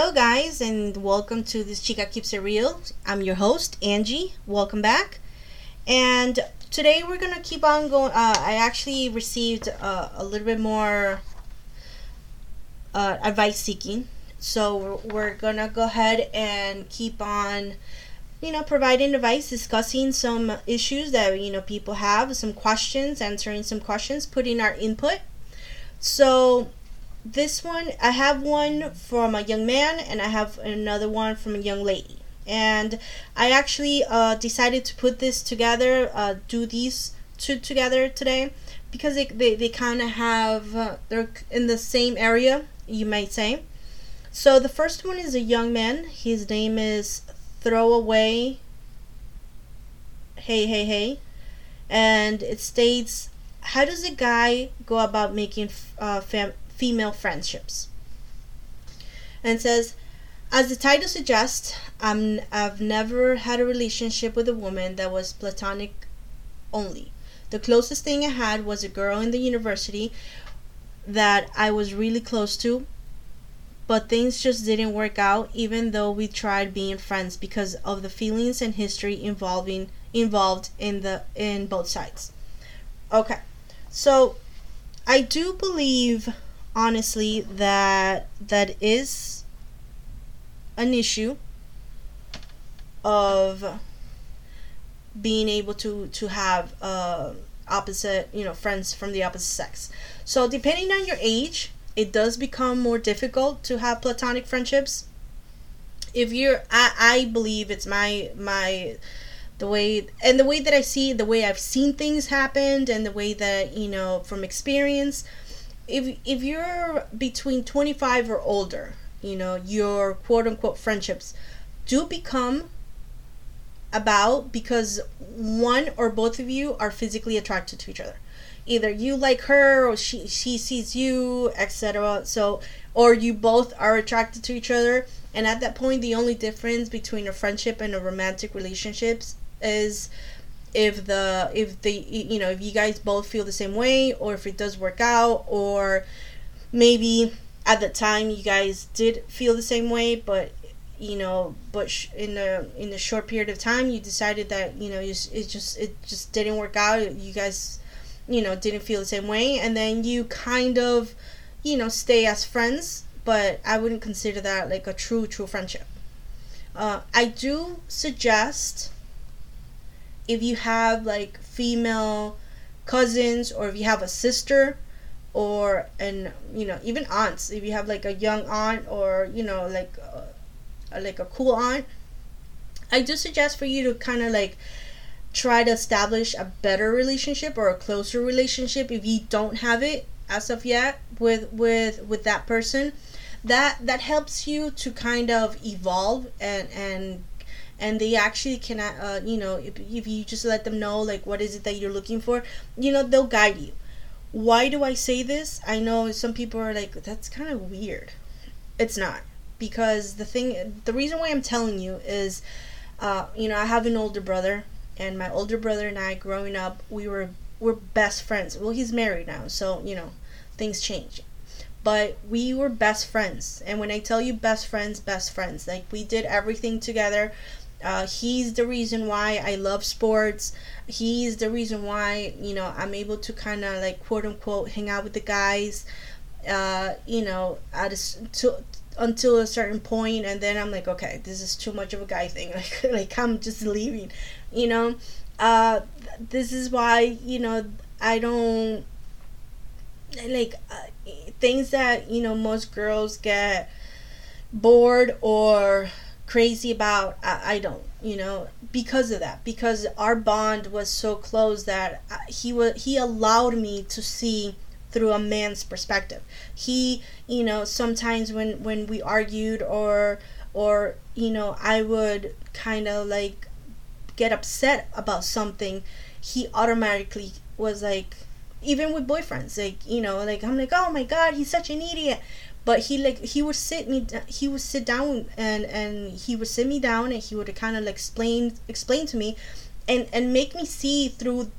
hello, guys, and welcome to this Chica Keeps It Real. I'm your host, Angie. Welcome back. And today we're gonna keep on going. Uh, I actually received uh, a little bit more uh, advice seeking, so we're, we're gonna go ahead and keep on, you know, providing advice, discussing some issues that you know people have, some questions, answering some questions, putting our input. So this one I have one from a young man and I have another one from a young lady. And I actually uh, decided to put this together, uh, do these two together today because they, they, they kind of have, uh, they're in the same area, you might say. So the first one is a young man. His name is Throwaway Hey Hey Hey. And it states, How does a guy go about making uh, fam- female friendships. And says, as the title suggests, I'm, I've never had a relationship with a woman that was platonic only. The closest thing I had was a girl in the university that I was really close to, but things just didn't work out even though we tried being friends because of the feelings and history involving involved in the in both sides. Okay. So I do believe honestly that that is an issue of being able to to have uh, opposite you know friends from the opposite sex. So depending on your age it does become more difficult to have platonic friendships. If you're i, I believe it's my my the way and the way that i see the way i've seen things happen and the way that you know from experience if if you're between 25 or older, you know, your quote unquote friendships do become about because one or both of you are physically attracted to each other. Either you like her or she she sees you, etc. So or you both are attracted to each other and at that point the only difference between a friendship and a romantic relationships is if the if the you know if you guys both feel the same way or if it does work out or maybe at the time you guys did feel the same way but you know but sh- in a in a short period of time you decided that you know it just it just didn't work out you guys you know didn't feel the same way and then you kind of you know stay as friends but i wouldn't consider that like a true true friendship. Uh, i do suggest if you have like female cousins or if you have a sister or and you know even aunts if you have like a young aunt or you know like uh, like a cool aunt i do suggest for you to kind of like try to establish a better relationship or a closer relationship if you don't have it as of yet with with with that person. That that helps you to kind of evolve and and and they actually can uh, you know if, if you just let them know like what is it that you're looking for you know they'll guide you. Why do i say this? I know some people are like that's kind of weird. It's not because the thing the reason why i'm telling you is uh, you know i have an older brother and my older brother and i growing up we were we're best friends. Well he's married now so you know things change. But we were best friends and when i tell you best friends best friends like we did everything together uh, he's the reason why I love sports. He's the reason why you know I'm able to kind of like quote unquote hang out with the guys. Uh, you know, at a, to, until a certain point, and then I'm like, okay, this is too much of a guy thing. Like, like I'm just leaving. You know, uh, this is why you know I don't like uh, things that you know most girls get bored or crazy about I, I don't you know because of that because our bond was so close that uh, he was he allowed me to see through a man's perspective. He you know sometimes when when we argued or or you know i would kind of like get upset about something he automatically was like even with boyfriends like you know like i'm like oh my god he's such an idiot but he like he would sit me he would sit down and and he would sit me down and he would kind of like explain explain to me and and make me see through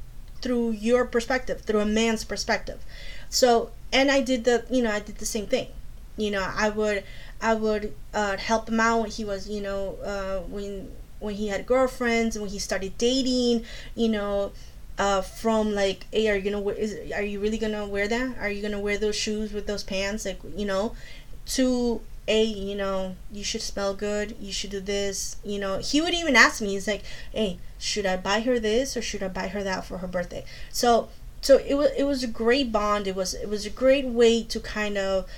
through your perspective through a man's perspective. So and i did the you know i did the same thing. You know i would I would uh, help him out. When he was, you know, uh, when when he had girlfriends, when he started dating, you know, uh, from like, hey, are you gonna wear? Is, are you really gonna wear that? Are you gonna wear those shoes with those pants? Like, you know, to a, you know, you should smell good. You should do this. You know, he would even ask me. He's like, hey, should I buy her this or should I buy her that for her birthday? So, so it was it was a great bond. It was it was a great way to kind of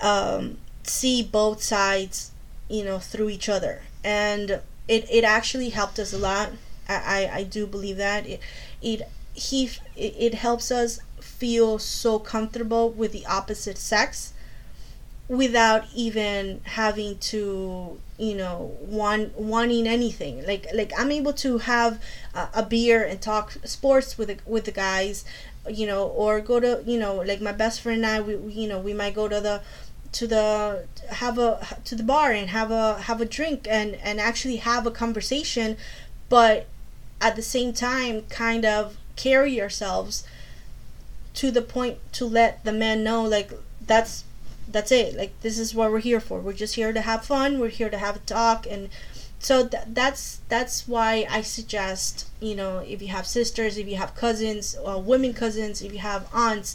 um, see both sides, you know, through each other, and it it actually helped us a lot. I I, I do believe that it it he it, helps us feel so comfortable with the opposite sex without even having to you know want wanting anything. Like like i'm able to have a, a beer and talk sports with the, with the guys you know or go to you know like my best friend and i we, we you know we might go to the to the have a to the bar and have a have a drink and and actually have a conversation but at the same time kind of carry yourselves to the point to let the men know like that's that's it. Like this is what we're here for. We're just here to have fun. We're here to have a talk. And so th- that's that's why i suggest you know if you have sisters if you have cousins or women cousins if you have aunts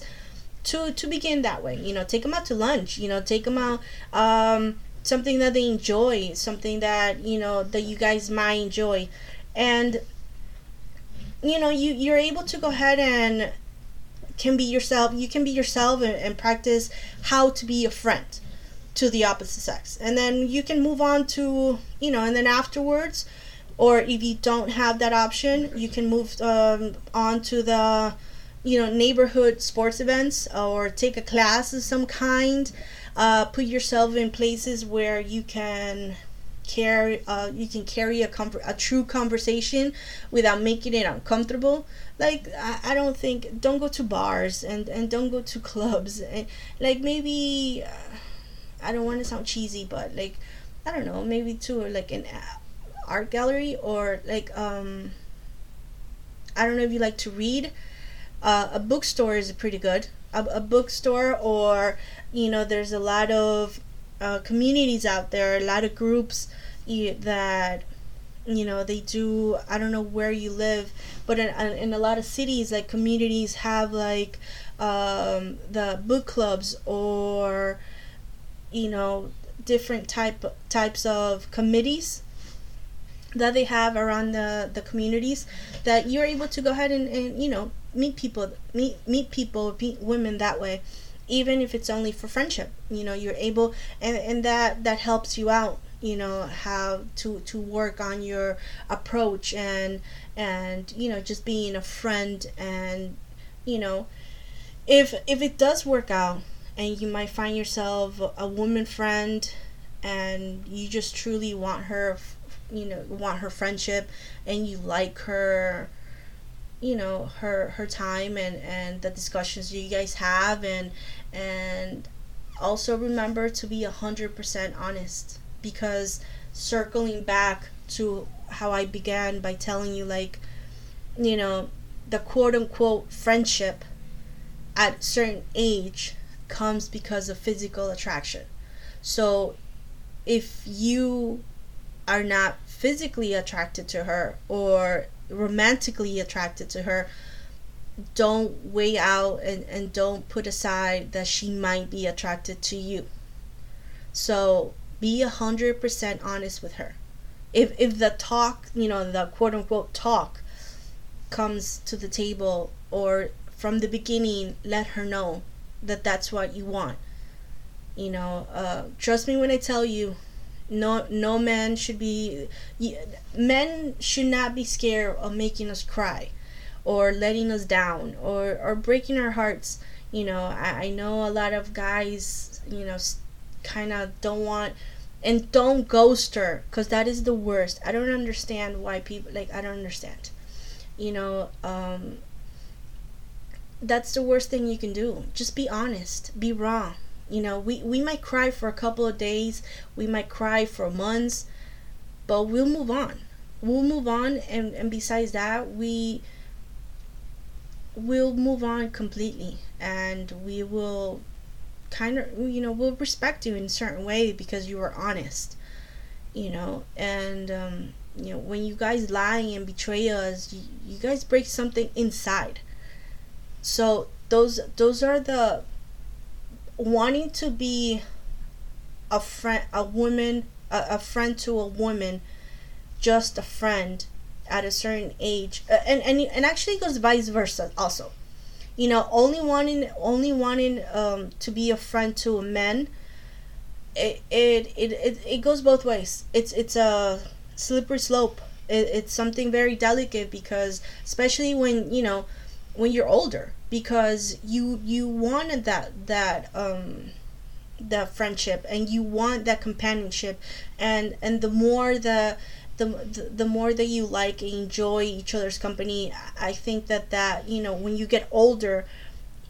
to to begin that way. You know take them out to lunch. You know take them out um, something that they enjoy something that you know that you guys might enjoy. And you know you you're able to go ahead and can be yourself you can be yourself and, and practice how to be a friend to the opposite sex. And then you can move on to you know and then afterwards or if you don't have that option you can move um, on to the you know neighborhood sports events or take a class of some kind. Uh, put yourself in places where you can carry uh, you can carry a, com- a true conversation without making it uncomfortable. Like I, I don't think don't go to bars and and don't go to clubs. And like maybe uh, i don't want to sound cheesy but like i don't know maybe to like an art gallery or like um i don't know if you like to read. Uh, a bookstore is pretty good. A, a, bookstore, or you know, there's a lot of uh, communities out there, a lot of groups that you know they do. I don't know where you live, but in, in a lot of cities, like communities have like um, the book clubs or you know different type types of committees that they have around the, the communities that you're able to go ahead and, and you know meet people meet meet people meet women that way even if it's only for friendship you know you're able and and that that helps you out you know how to to work on your approach and and you know just being a friend and you know if if it does work out and you might find yourself a woman friend and you just truly want her you know want her friendship and you like her you know her her time and and the discussions you guys have and and also remember to be a hundred percent honest because circling back to how I began by telling you like you know the quote unquote friendship at certain age comes because of physical attraction. So if you are not physically attracted to her or romantically attracted to her don't weigh out and, and don't put aside that she might be attracted to you. So be a hundred percent honest with her. If if the talk you know the quote unquote talk comes to the table or from the beginning let her know that that's what you want. You know uh, trust me when i tell you no no man should be men should not be scared of making us cry or letting us down or or breaking our hearts. You know i, I know a lot of guys you know kind of don't want and don't ghost her because that is the worst. I don't understand why people like i don't understand. You know um that's the worst thing you can do. Just be honest. Be wrong you know, we, we might cry for a couple of days, we might cry for months, but we'll move on. We'll move on and, and besides that we will move on completely and we will kind of you know we'll respect you in a certain way because you were honest you know and um, you know when you guys lie and betray us you, you guys break something inside so those those are the wanting to be a friend a woman a, a friend to a woman just a friend at a certain age uh, and and and actually goes vice versa also. You know only wanting only wanting um, to be a friend to a man it, it it it it goes both ways. It's it's a slippery slope. It, it's something very delicate because especially when you know when you're older because you you wanted that that um that friendship and you want that companionship. And and the more the the, the more that you like and enjoy each other's company i think that that you know when you get older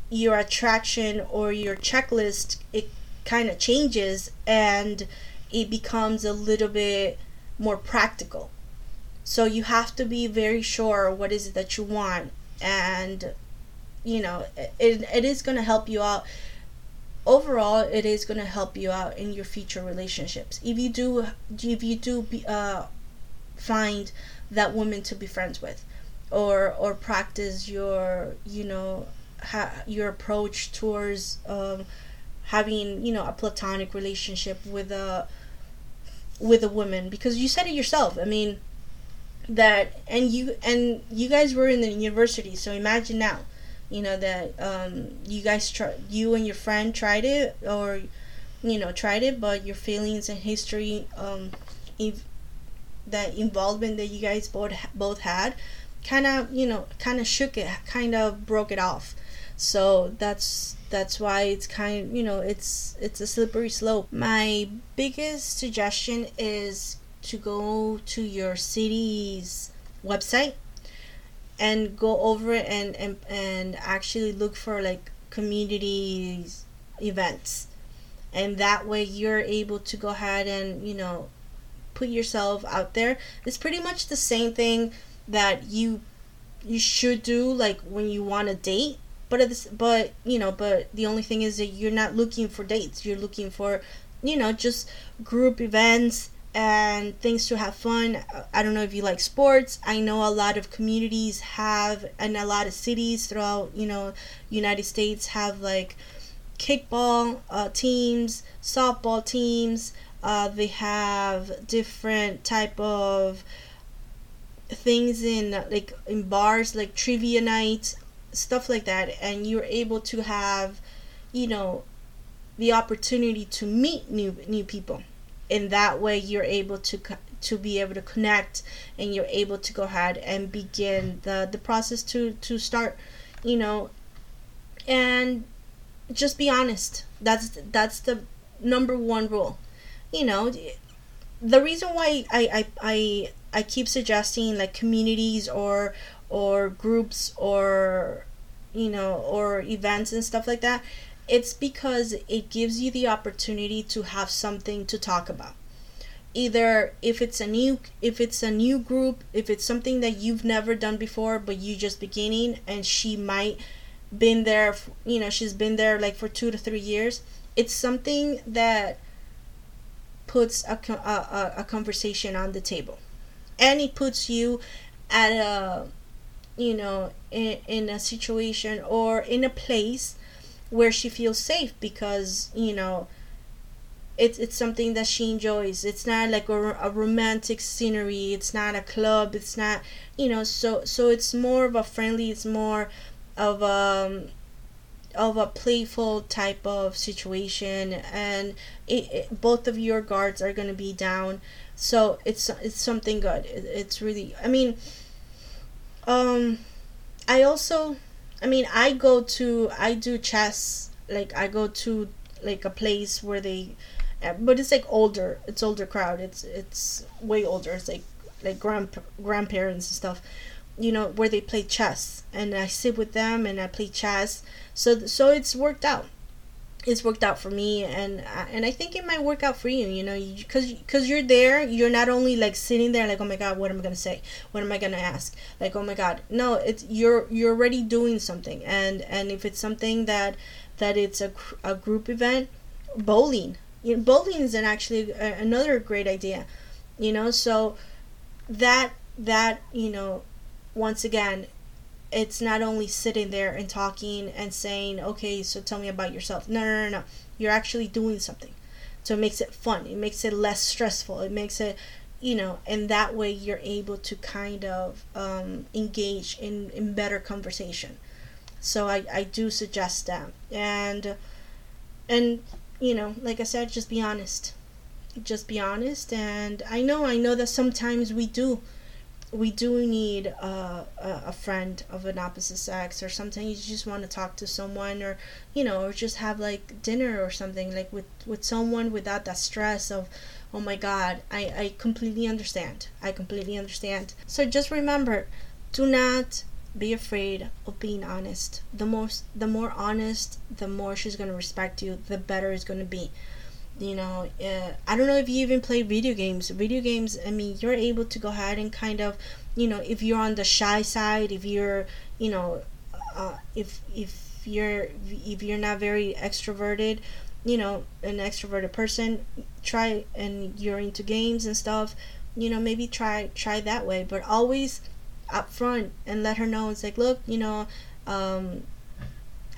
your attraction or your checklist it kind of changes and it becomes a little bit more practical. So you have to be very sure what is it that you want and you know it, it is going to help you out. Overall it is going to help you out in your future relationships. If you do if you do be, uh, find that woman to be friends with or or practice your you know ha- your approach towards um, having you know a platonic relationship with a with a woman because you said it yourself. I mean that and you and you guys were in the university so imagine now you know that um, you guys try you and your friend tried it or you know tried it but your feelings and history um, if that involvement that you guys both both had kind of you know kind of shook it kind of broke it off. So that's that's why it's kind of you know it's it's a slippery slope. My biggest suggestion is to go to your city's website and go over it and, and and actually look for like communities events. And that way you're able to go ahead and you know put yourself out there. It's pretty much the same thing that you you should do like when you want to date. But this but you know but the only thing is that you're not looking for dates. You're looking for you know just group events and things to have fun. I don't know if you like sports. I know a lot of communities have, and a lot of cities throughout, you know, United States have like kickball uh, teams, softball teams. Uh, they have different type of things in like in bars, like trivia nights, stuff like that, and you're able to have, you know, the opportunity to meet new new people in that way you're able to to be able to connect and you're able to go ahead and begin the the process to to start you know. And just be honest. That's that's the number one rule. You know the reason why I, I i i keep suggesting like communities or or groups or you know or events and stuff like that it's because it gives you the opportunity to have something to talk about. Either if it's a new if it's a new group if it's something that you've never done before but you just beginning and she might been there you know she's been there like for two to three years it's something that puts a, a, a conversation on the table. And it puts you at a you know in, in a situation or in a place where she feels safe because you know it's it's something that she enjoys. It's not like a, a romantic scenery. It's not a club. It's not you know so so it's more of a friendly it's more of a um, of a playful type of situation. And it, it, both of your guards are going to be down. So it's it's something good. It, it's really i mean um i also I mean, I go to I do chess. Like I go to like a place where they, uh, but it's like older. It's older crowd. It's it's way older. It's like like grand grandparents and stuff. You know where they play chess, and I sit with them and I play chess. So so it's worked out it's worked out for me and uh, and I think it might work out for you you know because because you're there you're not only like sitting there like oh my god what am I gonna say? What am I gonna ask? Like oh my god. No it's you're you're already doing something and and if it's something that that it's a, a group event bowling. You know bowling is an actually a, another great idea you know so that that you know once again it's not only sitting there and talking and saying okay so tell me about yourself. No no no no you're actually doing something. So it makes it fun. It makes it less stressful. It makes it you know and that way you're able to kind of um, engage in, in better conversation. So I, I do suggest that. And and you know like i said just be honest. Just be honest. And i know i know that sometimes we do we do need uh, a, a friend of an opposite sex or sometimes you just want to talk to someone or you know or just have like dinner or something like with with someone without that stress of oh my god i i completely understand. I completely understand. So just remember do not be afraid of being honest. The most the more honest the more she's going to respect you the better it's going to be you know uh, i don't know if you even play video games. Video games i mean you're able to go ahead and kind of you know if you're on the shy side if you're you know uh, if if you're if you're not very extroverted you know an extroverted person try and you're into games and stuff you know maybe try try that way. But always up front and let her know. It's like look you know um,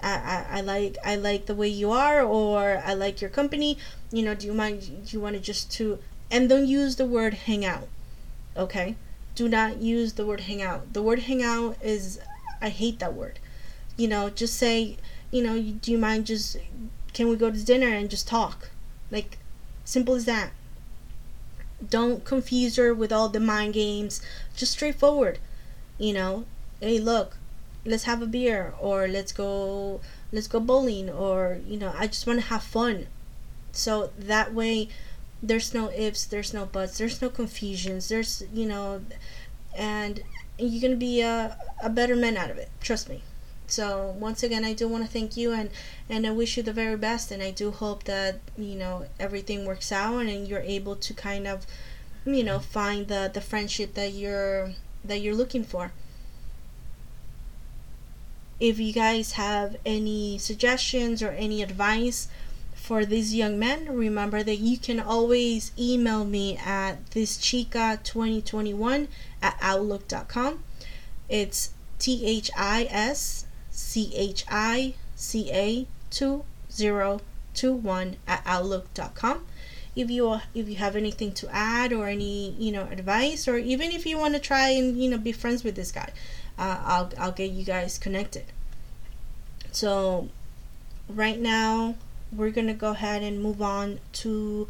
I, I, like I like the way you are or I like your company. You know do you mind do you want to just to and don't use the word hang out okay? Do not use the word hang out the word hang out is I hate that word. You know just say you know do you mind just can we go to dinner and just talk? Like simple as that. Don't confuse her with all the mind games. Just straightforward. You know hey look let's have a beer or let's go let's go bowling or you know i just want to have fun. So that way there's no ifs there's no buts there's no confusions there's you know and you're gonna be a, a better man out of it trust me. So once again i do want to thank you and and i wish you the very best and i do hope that you know everything works out and you're able to kind of you know find the the friendship that you're that you're looking for if you guys have any suggestions or any advice for these young men, remember that you can always email me at thischica2021 at outlook.com. It's T H I S C H I C A 2021 at outlook.com. If you if you have anything to add or any you know advice or even if you want to try and you know be friends with this guy, uh, I'll I'll get you guys connected. So right now we're gonna go ahead and move on to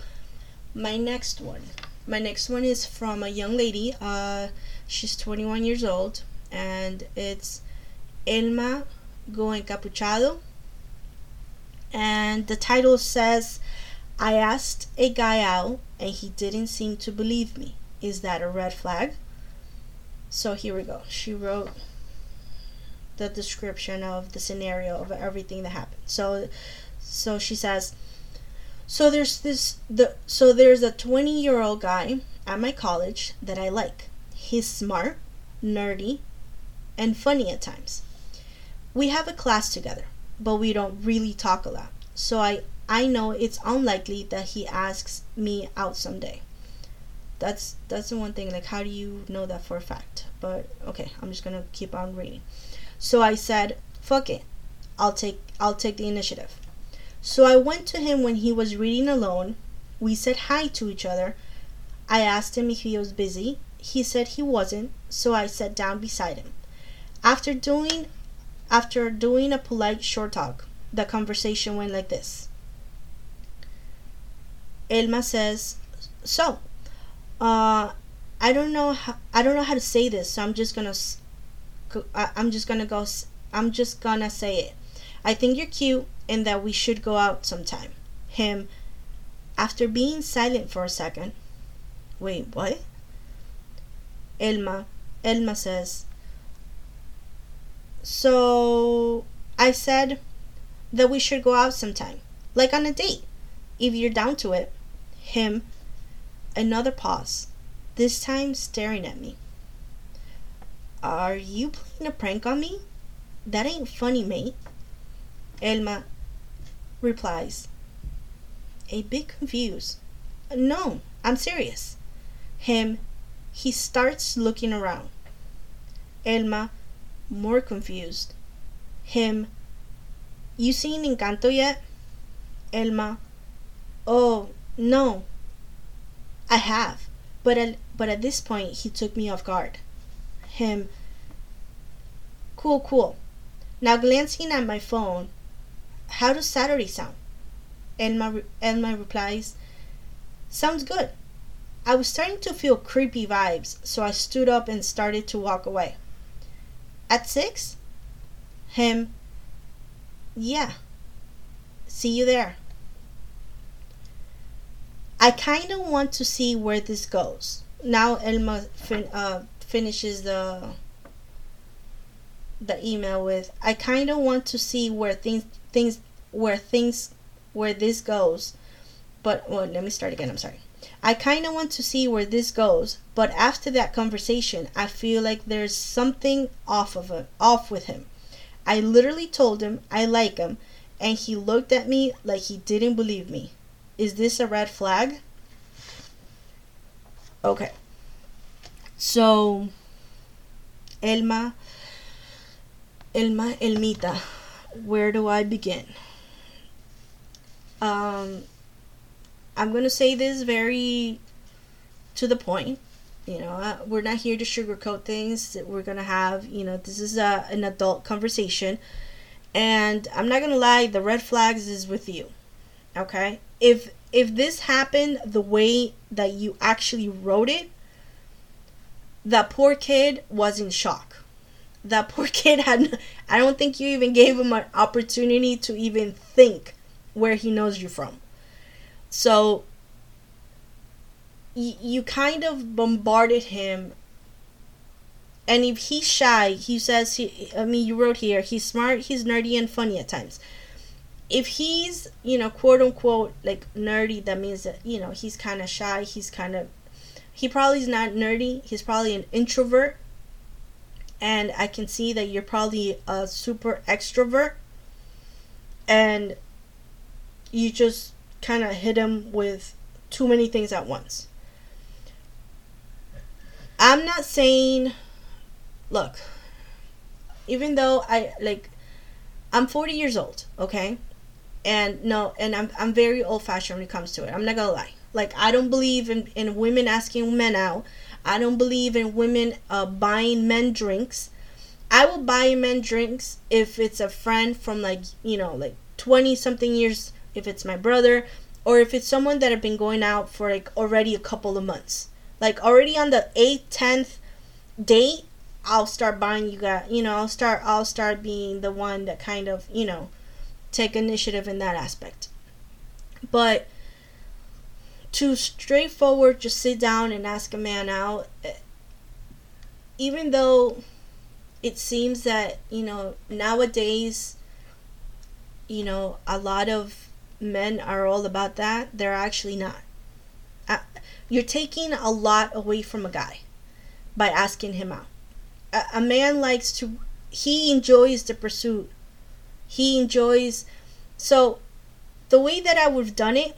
my next one. My next one is from a young lady. Uh, she's 21 years old, and it's Elma Go Encapuchado. And the title says, I asked a guy out and he didn't seem to believe me. Is that a red flag? So here we go. She wrote the description of the scenario of everything that happened. So so she says so there's this the so there's a 20 year old guy at my college that I like. He's smart, nerdy, and funny at times. We have a class together, but we don't really talk a lot. So I I know it's unlikely that he asks me out someday. That's that's the one thing like how do you know that for a fact? But okay, I'm just to keep on reading. So I said, "Fuck it. I'll take I'll take the initiative." So I went to him when he was reading alone. We said hi to each other. I asked him if he was busy. He said he wasn't, so I sat down beside him. After doing after doing a polite short talk, the conversation went like this. Elma says, "So, uh, I don't know how, I don't know how to say this, so I'm just gonna I'm just gonna go. I'm just gonna say it. I think you're cute and that we should go out sometime. Him, after being silent for a second. Wait, what? Elma. Elma says. So I said that we should go out sometime, like on a date, if you're down to it. Him. Another pause, this time staring at me. Are you playing a prank on me? That ain't funny, mate. Elma, replies, a bit confused, No, I'm serious. Him, he starts looking around. Elma, more confused. Him, you seen Encanto yet? Elma, oh, no. I have, but at, but at this point he took me off guard. Him, cool, cool. Now glancing at my phone, how does Saturday sound? Elma, Elma replies, Sounds good. I was starting to feel creepy vibes, so I stood up and started to walk away. At six? Him, yeah. See you there. I kind of want to see where this goes. Now Elma fin- uh, finishes the the email with I kind of want to see where things things where things where this goes. But well, let me start again. I'm sorry. I kind of want to see where this goes, but after that conversation, I feel like there's something off of it, off with him. I literally told him I like him, and he looked at me like he didn't believe me. Is this a red flag? Okay. So, Elma, Elma, Elmita, where do I begin? Um, I'm gonna say this very to the point. You know, uh, we're not here to sugarcoat things. We're gonna have, you know, this is a, an adult conversation, and I'm not gonna lie. The red flags is with you. Okay, if if this happened the way that you actually wrote it, that poor kid was in shock. That poor kid had. I don't think you even gave him an opportunity to even think where he knows you from. So y- you kind of bombarded him. And if he's shy, he says he I mean you wrote here, he's smart, he's nerdy and funny at times. If he's, you know, quote unquote like nerdy, that means that, you know, he's kind of shy, he's kind of he probably is not nerdy, he's probably an introvert. And I can see that you're probably a super extrovert. And you just kind of hit him with too many things at once. I'm not saying, look, even though I like, I'm 40 years old, okay? And no, and I'm, I'm very old fashioned when it comes to it. I'm not gonna lie. Like, I don't believe in, in women asking men out. I don't believe in women uh, buying men drinks. I will buy men drinks if it's a friend from like, you know, like 20 something years if it's my brother, or if it's someone that I've been going out for like already a couple of months. Like already on the 8th, 10th date, I'll start buying you guys, you know, I'll start I'll start being the one that kind of, you know, take initiative in that aspect. But to straightforward just sit down and ask a man out eh, even though it seems that, you know, nowadays you know, a lot of men are all about that, they're actually not. You're taking a lot away from a guy by asking him out. A man likes to, he enjoys the pursuit. He enjoys, so the way that I would have done it,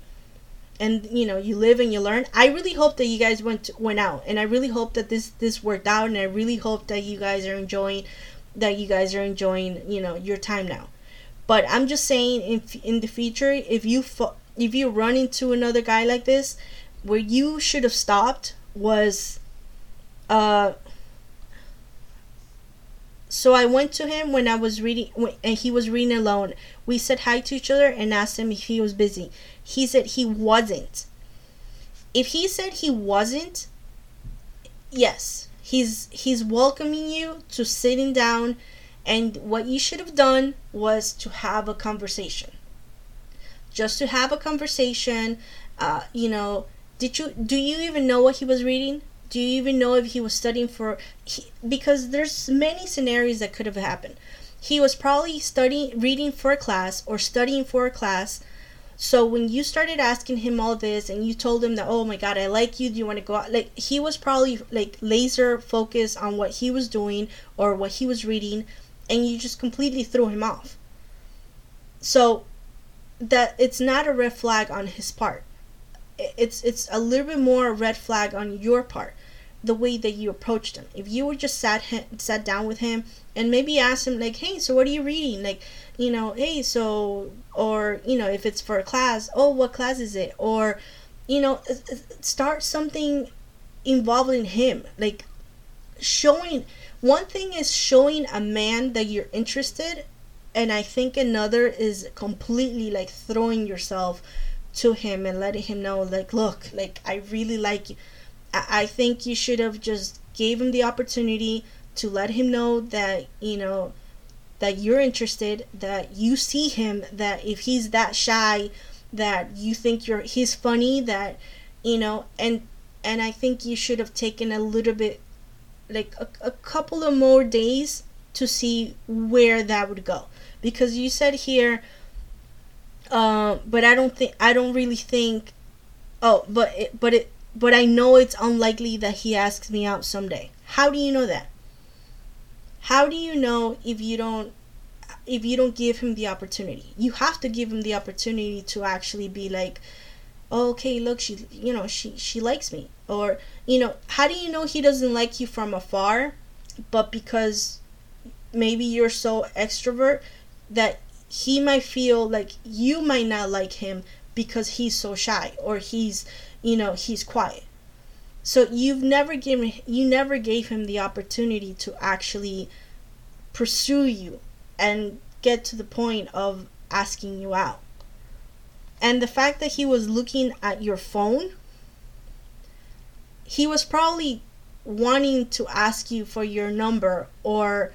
and you know, you live and you learn. I really hope that you guys went went out, and I really hope that this this worked out, and I really hope that you guys are enjoying, that you guys are enjoying, you know, your time now. But I'm just saying, in in the future, if you if you run into another guy like this, where you should have stopped was, uh. So I went to him when I was reading, and he was reading alone. We said hi to each other and asked him if he was busy. He said he wasn't. If he said he wasn't, yes, he's he's welcoming you to sitting down and what you should have done was to have a conversation. Just to have a conversation. Uh, you know, did you do you even know what he was reading? Do you even know if he was studying for? He, because there's many scenarios that could have happened. He was probably studying, reading for a class or studying for a class. So when you started asking him all this and you told him that, oh my God, I like you. Do you want to go out? Like he was probably like laser focused on what he was doing or what he was reading and you just completely threw him off. So, that it's not a red flag on his part it's it's a little bit more red flag on your part the way that you approached him. If you were just sat him, sat down with him and maybe ask him like hey so what are you reading? Like you know hey so or you know if it's for a class oh what class is it? Or you know start something involving him. Like showing one thing is showing a man that you're interested and i think another is completely like throwing yourself to him and letting him know like look like i really like you i, think you should have just gave him the opportunity to let him know that you know that you're interested that you see him that if he's that shy that you think you're he's funny that you know and and i think you should have taken a little bit like a, a couple of more days to see where that would go. Because you said here uh, but i don't think i don't really think oh but it, but it but i know it's unlikely that he asks me out someday. How do you know that? How do you know if you don't if you don't give him the opportunity? You have to give him the opportunity to actually be like oh, okay look she you know she she likes me. Or you know how do you know he doesn't like you from afar but because maybe you're so extrovert that he might feel like you might not like him because he's so shy or he's you know he's quiet. So you've never given you never gave him the opportunity to actually pursue you and get to the point of asking you out. And the fact that he was looking at your phone he was probably wanting to ask you for your number or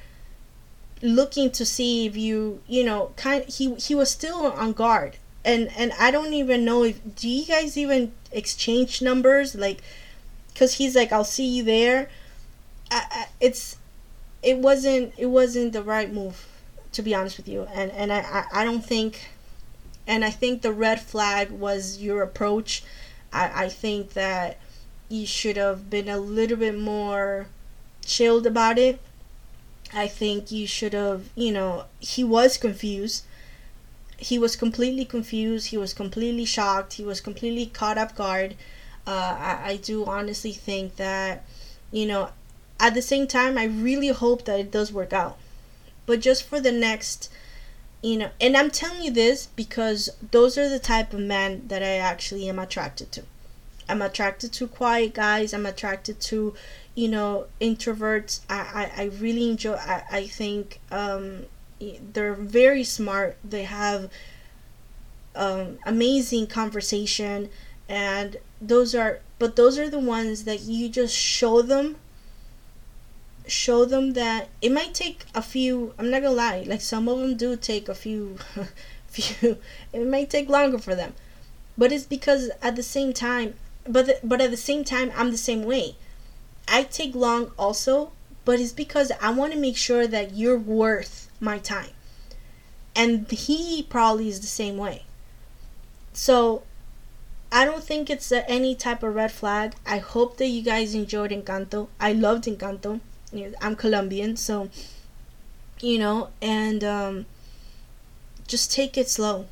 looking to see if you you know kind he he was still on guard. And and I don't even know if do you guys even exchange numbers like cuz he's like I'll see you there. I, I, it's it wasn't it wasn't the right move to be honest with you. And and I I, I don't think and I think the red flag was your approach. I I think that you should have been a little bit more chilled about it. I think you should have, you know, he was confused. He was completely confused. He was completely shocked. He was completely caught off guard. Uh, I, I do honestly think that, you know, at the same time, I really hope that it does work out. But just for the next, you know, and I'm telling you this because those are the type of men that I actually am attracted to. I'm attracted to quiet guys. I'm attracted to, you know introverts i i, I really enjoy i, I think um, they're very smart. They have um, amazing conversation and those are but those are the ones that you just show them show them that it might take a few i'm not gonna lie like some of them do take a few few it might take longer for them. But it's because at the same time but the, but at the same time i'm the same way. I take long also, but it's because I want to make sure that you're worth my time. And he probably is the same way. So I don't think it's any type of red flag. I hope that you guys enjoyed Encanto. I loved Encanto. I'm Colombian, so you know, and um, just take it slow.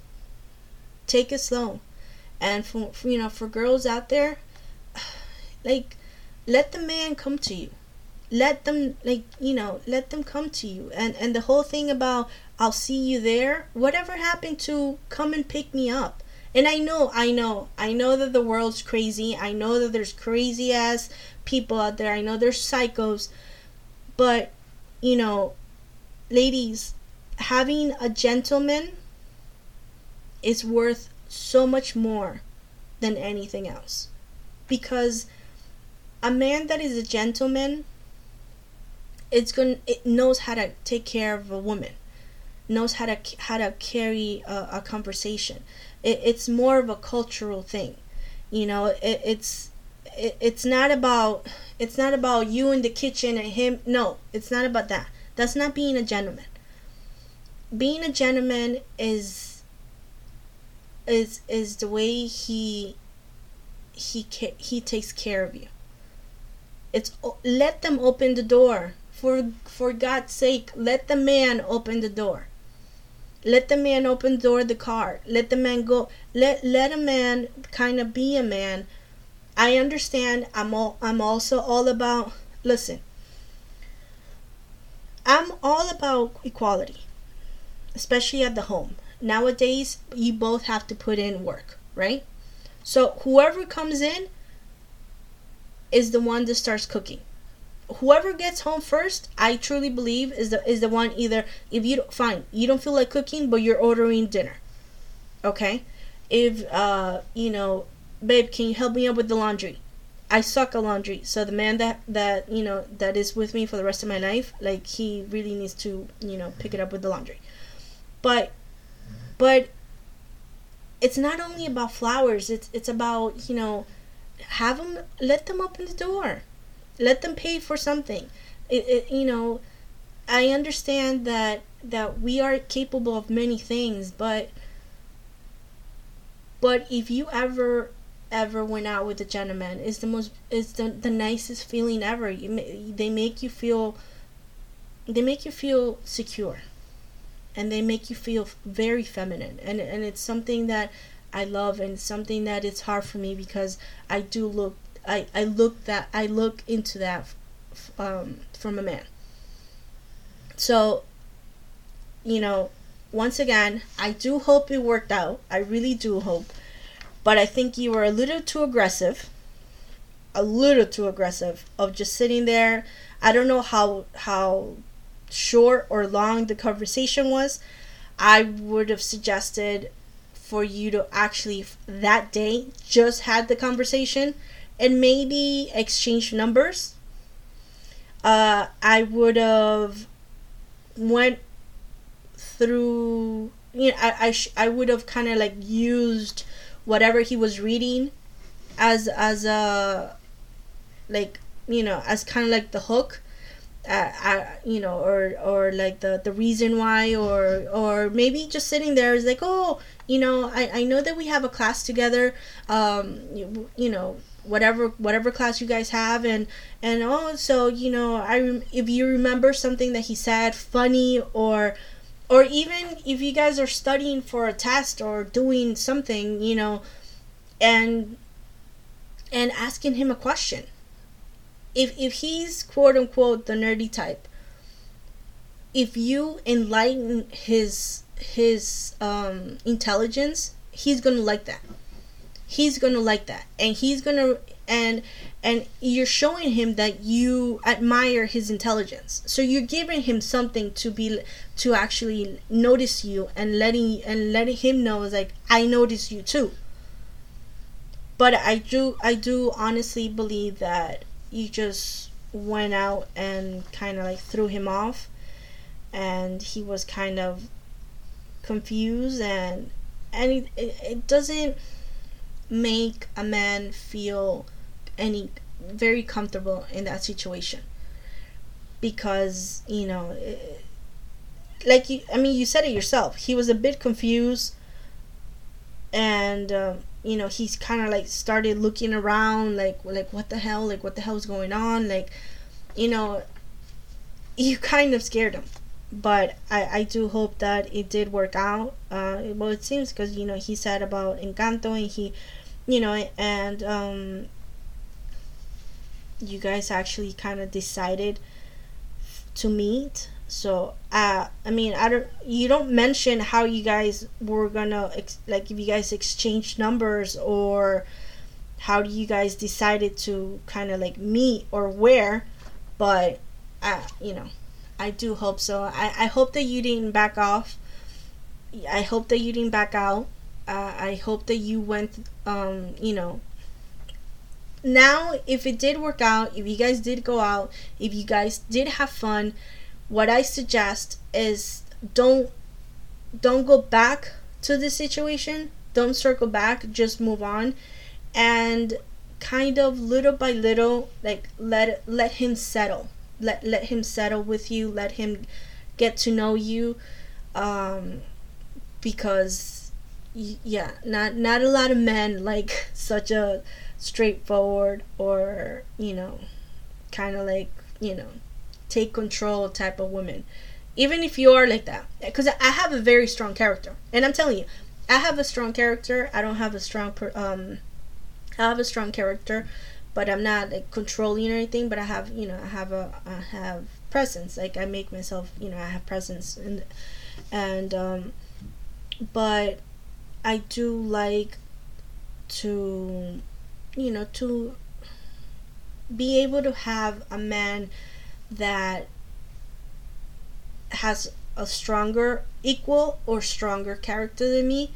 Take it slow. And for, for you know, for girls out there, like let the man come to you let them like you know let them come to you. And and the whole thing about i'll see you there whatever happened to come and pick me up. And i know i know i know that the world's crazy. I know that there's crazy ass people out there. I know there's psychos. But you know ladies having a gentleman is worth so much more than anything else. Because a man that is a gentleman it's going it knows how to take care of a woman knows how to how to carry a, a conversation. It, it's more of a cultural thing you know it, it's it, it's not about it's not about you in the kitchen and him no it's not about that. That's not being a gentleman. Being a gentleman is is is the way he he he takes care of you. It's let them open the door. For for God's sake, let the man open the door. let the man open the door of the car. Let the man go. Let let a man kind of be a man. I understand. I'm all i'm also all about listen. I'm all about equality especially at the home. Nowadays you both have to put in work right? So whoever comes in is the one that starts cooking whoever gets home first, I truly believe is the is the one either if you don't, fine, you don't feel like cooking but you're ordering dinner. Okay? If uh, you know, babe, can you help me up with the laundry? I suck at laundry. So the man that that, you know, that is with me for the rest of my life, like he really needs to, you know, pick it up with the laundry. But but it's not only about flowers, it's it's about, you know, have them let them open the door let them pay for something. It, it, you know i understand that that we are capable of many things but but if you ever ever went out with a gentleman is the most is the, the nicest feeling ever. You, they make you feel they make you feel secure and they make you feel very feminine. And and it's something that I love and something that it's hard for me because I do look I, I look that I look into that um, from a man. So, you know, once again, I do hope it worked out. I really do hope. But I think you were a little too aggressive. A little too aggressive of just sitting there. I don't know how how short or long the conversation was. I would have suggested for you to actually that day just had the conversation and maybe exchange numbers. Uh, I would have went through. You know, I I, sh- I would have kind of like used whatever he was reading as as a like you know as kind of like the hook uh, uh, you know or or like the the reason why or or maybe just sitting there is like oh you know i i know that we have a class together um you, you know whatever whatever class you guys have and and also you know i if you remember something that he said funny or or even if you guys are studying for a test or doing something you know and and asking him a question. If if he's quote unquote the nerdy type if you enlighten his his um intelligence he's gonna like that he's gonna like that. And he's gonna and and you're showing him that you admire his intelligence. So you're giving him something to be to actually notice you and letting and letting him know is like i notice you too. But i do i do honestly believe that you just went out and kind of like threw him off. And he was kind of confused and and it, it doesn't make a man feel any very comfortable in that situation. Because you know like you i mean you said it yourself. He was a bit confused and um, you know he's kind of like started looking around like like what the hell like what the hell is going on? Like you know you kind of scared him. But I, I do hope that it did work out. Uh, well it seems because you know he said about encanto and he you know, and um, you guys actually kind of decided to meet. So, uh, I mean, I don't. You don't mention how you guys were gonna ex- like if you guys exchanged numbers or how do you guys decided to kind of like meet or where, but uh, you know, I do hope so. I I hope that you didn't back off. I hope that you didn't back out uh, I hope that you went, um, you know. Now, if it did work out, if you guys did go out, if you guys did have fun, what I suggest is don't don't go back to the situation. Don't circle back. Just move on, and kind of little by little, like let let him settle. Let let him settle with you. Let him get to know you, um, because yeah, not not a lot of men like such a straightforward or you know, kind of like you know, take control type of woman. even if you are like that because i have a very strong character. And i'm telling you i have a strong character. I don't have a strong um i have a strong character but i'm not like controlling or anything but i have you know i have a i have presence. Like i make myself you know i have presence and and um but i do like to you know to be able to have a man that has a stronger equal or stronger character than me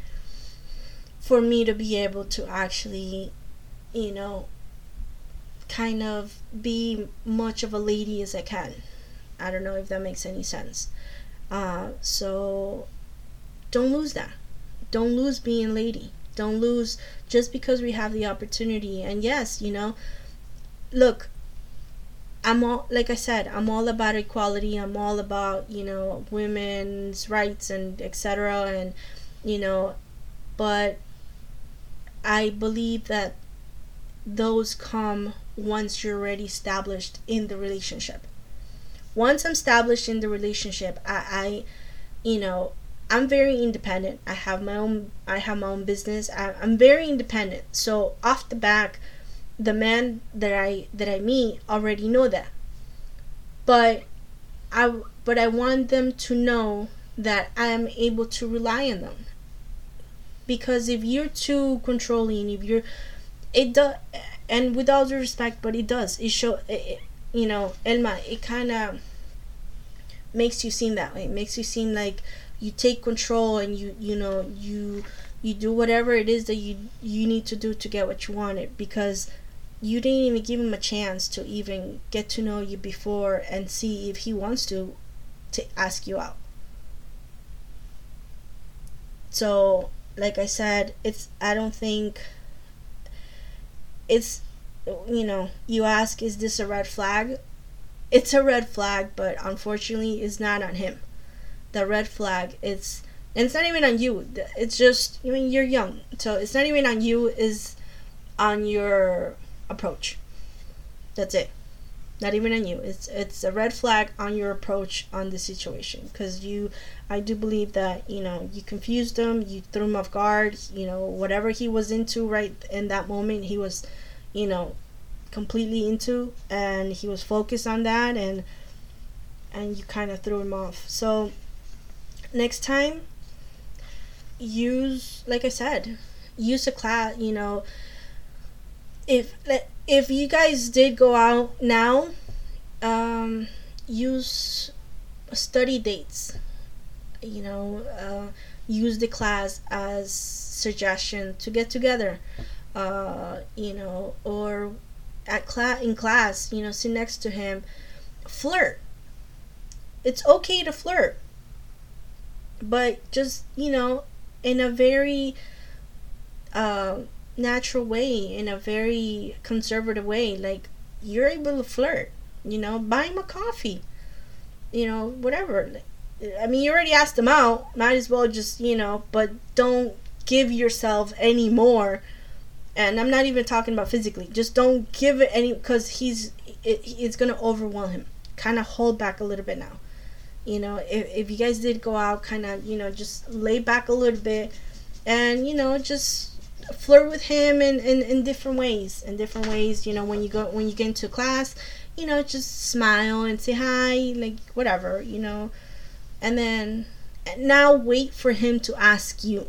for me to be able to actually you know kind of be much of a lady as I can. I don't know if that makes any sense. Uh, so don't lose that. Don't lose being lady. Don't lose just because we have the opportunity. And yes, you know, look, I'm all like I said, I'm all about equality. I'm all about, you know, women's rights and etc. and you know, but I believe that those come once you're already established in the relationship. Once I'm established in the relationship, I, I you know, I'm very independent. I have my own I have my own business. I, I'm very independent. So off the back, the man that I that I meet already know that. But I but I want them to know that I am able to rely on them. Because if you're too controlling, if you're it does and with all due respect but it does it show it, you know elma it kind of makes you seem that way it makes you seem like you take control and you you know you you do whatever it is that you you need to do to get what you wanted because you didn't even give him a chance to even get to know you before and see if he wants to to ask you out. So like i said it's i don't think it's you know you ask is this a red flag? It's a red flag but unfortunately it's not on him the red flag it's and it's not even on you. It's just i mean you're young so it's not even on you is on your approach. That's it. Not even on you. It's it's a red flag on your approach on the situation because you i do believe that you know you confused him you threw him off guard you know whatever he was into right in that moment he was you know completely into and he was focused on that and and you kind of threw him off. So next time use like i said use a class you know. If if you guys did go out now um use study dates you know uh, use the class as suggestion to get together uh, you know or at class in class you know sit next to him flirt. It's okay to flirt but just you know in a very uh, natural way in a very conservative way like you're able to flirt you know buy him a coffee you know whatever. I mean you already asked him out might as well just you know but don't give yourself any more. And i'm not even talking about physically just don't give it any because he's it, it's gonna overwhelm him. Kind of hold back a little bit now you know if, if you guys did go out kind of you know just lay back a little bit and you know just flirt with him in, in, in different ways in different ways you know when you go when you get into class you know just smile and say hi like whatever you know. And then now wait for him to ask you.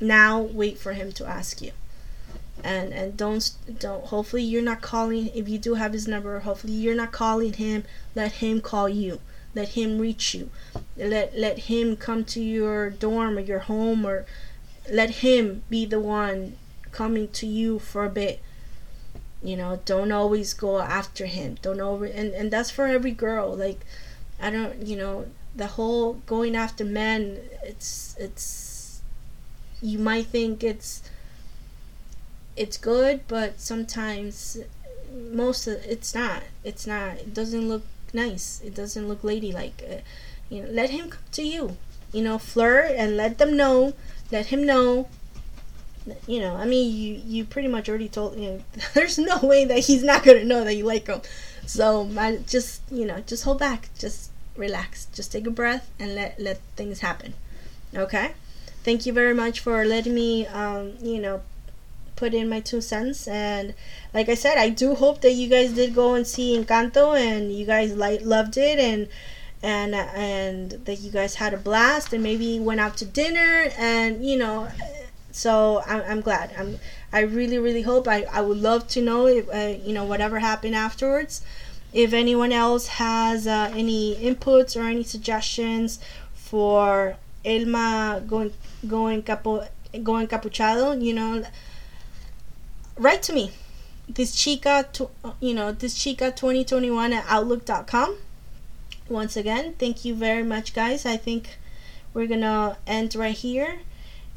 Now wait for him to ask you. And and don't don't hopefully you're not calling if you do have his number hopefully you're not calling him let him call you let him reach you. Let let him come to your dorm or your home or let him be the one coming to you for a bit. You know don't always go after him. Don't over and and that's for every girl. Like i don't you know the whole going after men it's it's you might think it's it's good but sometimes most of it's not. It's not. It doesn't look nice. It doesn't look ladylike. Uh, you know let him come to you. You know flirt and let them know. Let him know. You know i mean you you pretty much already told you know there's no way that he's not gonna know that you like him. So I just you know just hold back. Just relax. Just take a breath and let let things happen. Okay. Thank you very much for letting me, um, you know, put in my two cents. And like I said, I do hope that you guys did go and see Encanto and you guys like loved it and and and that you guys had a blast and maybe went out to dinner and you know. So I'm, I'm glad. I'm I really really hope. I, I would love to know if uh, you know whatever happened afterwards. If anyone else has uh, any inputs or any suggestions for Elma going going capo going capuchado, you know, write to me. This chica, you know, this chica 2021 at outlook.com. Once again, thank you very much, guys. I think we're gonna end right here,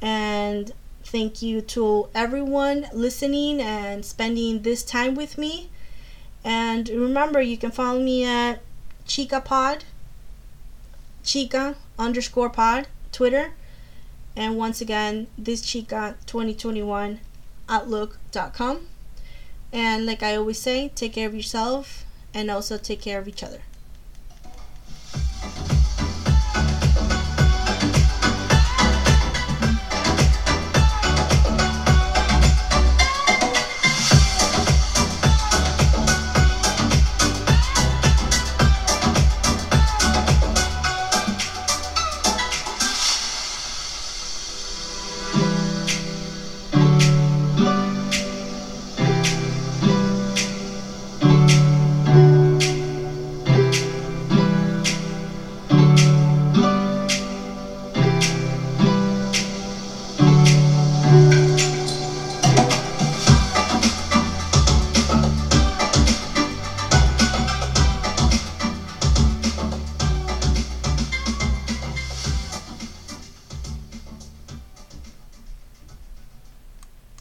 and thank you to everyone listening and spending this time with me. And remember, you can follow me at Chica Pod, Chica underscore Pod, Twitter. And once again, this Chica 2021 Outlook.com. And like I always say, take care of yourself and also take care of each other.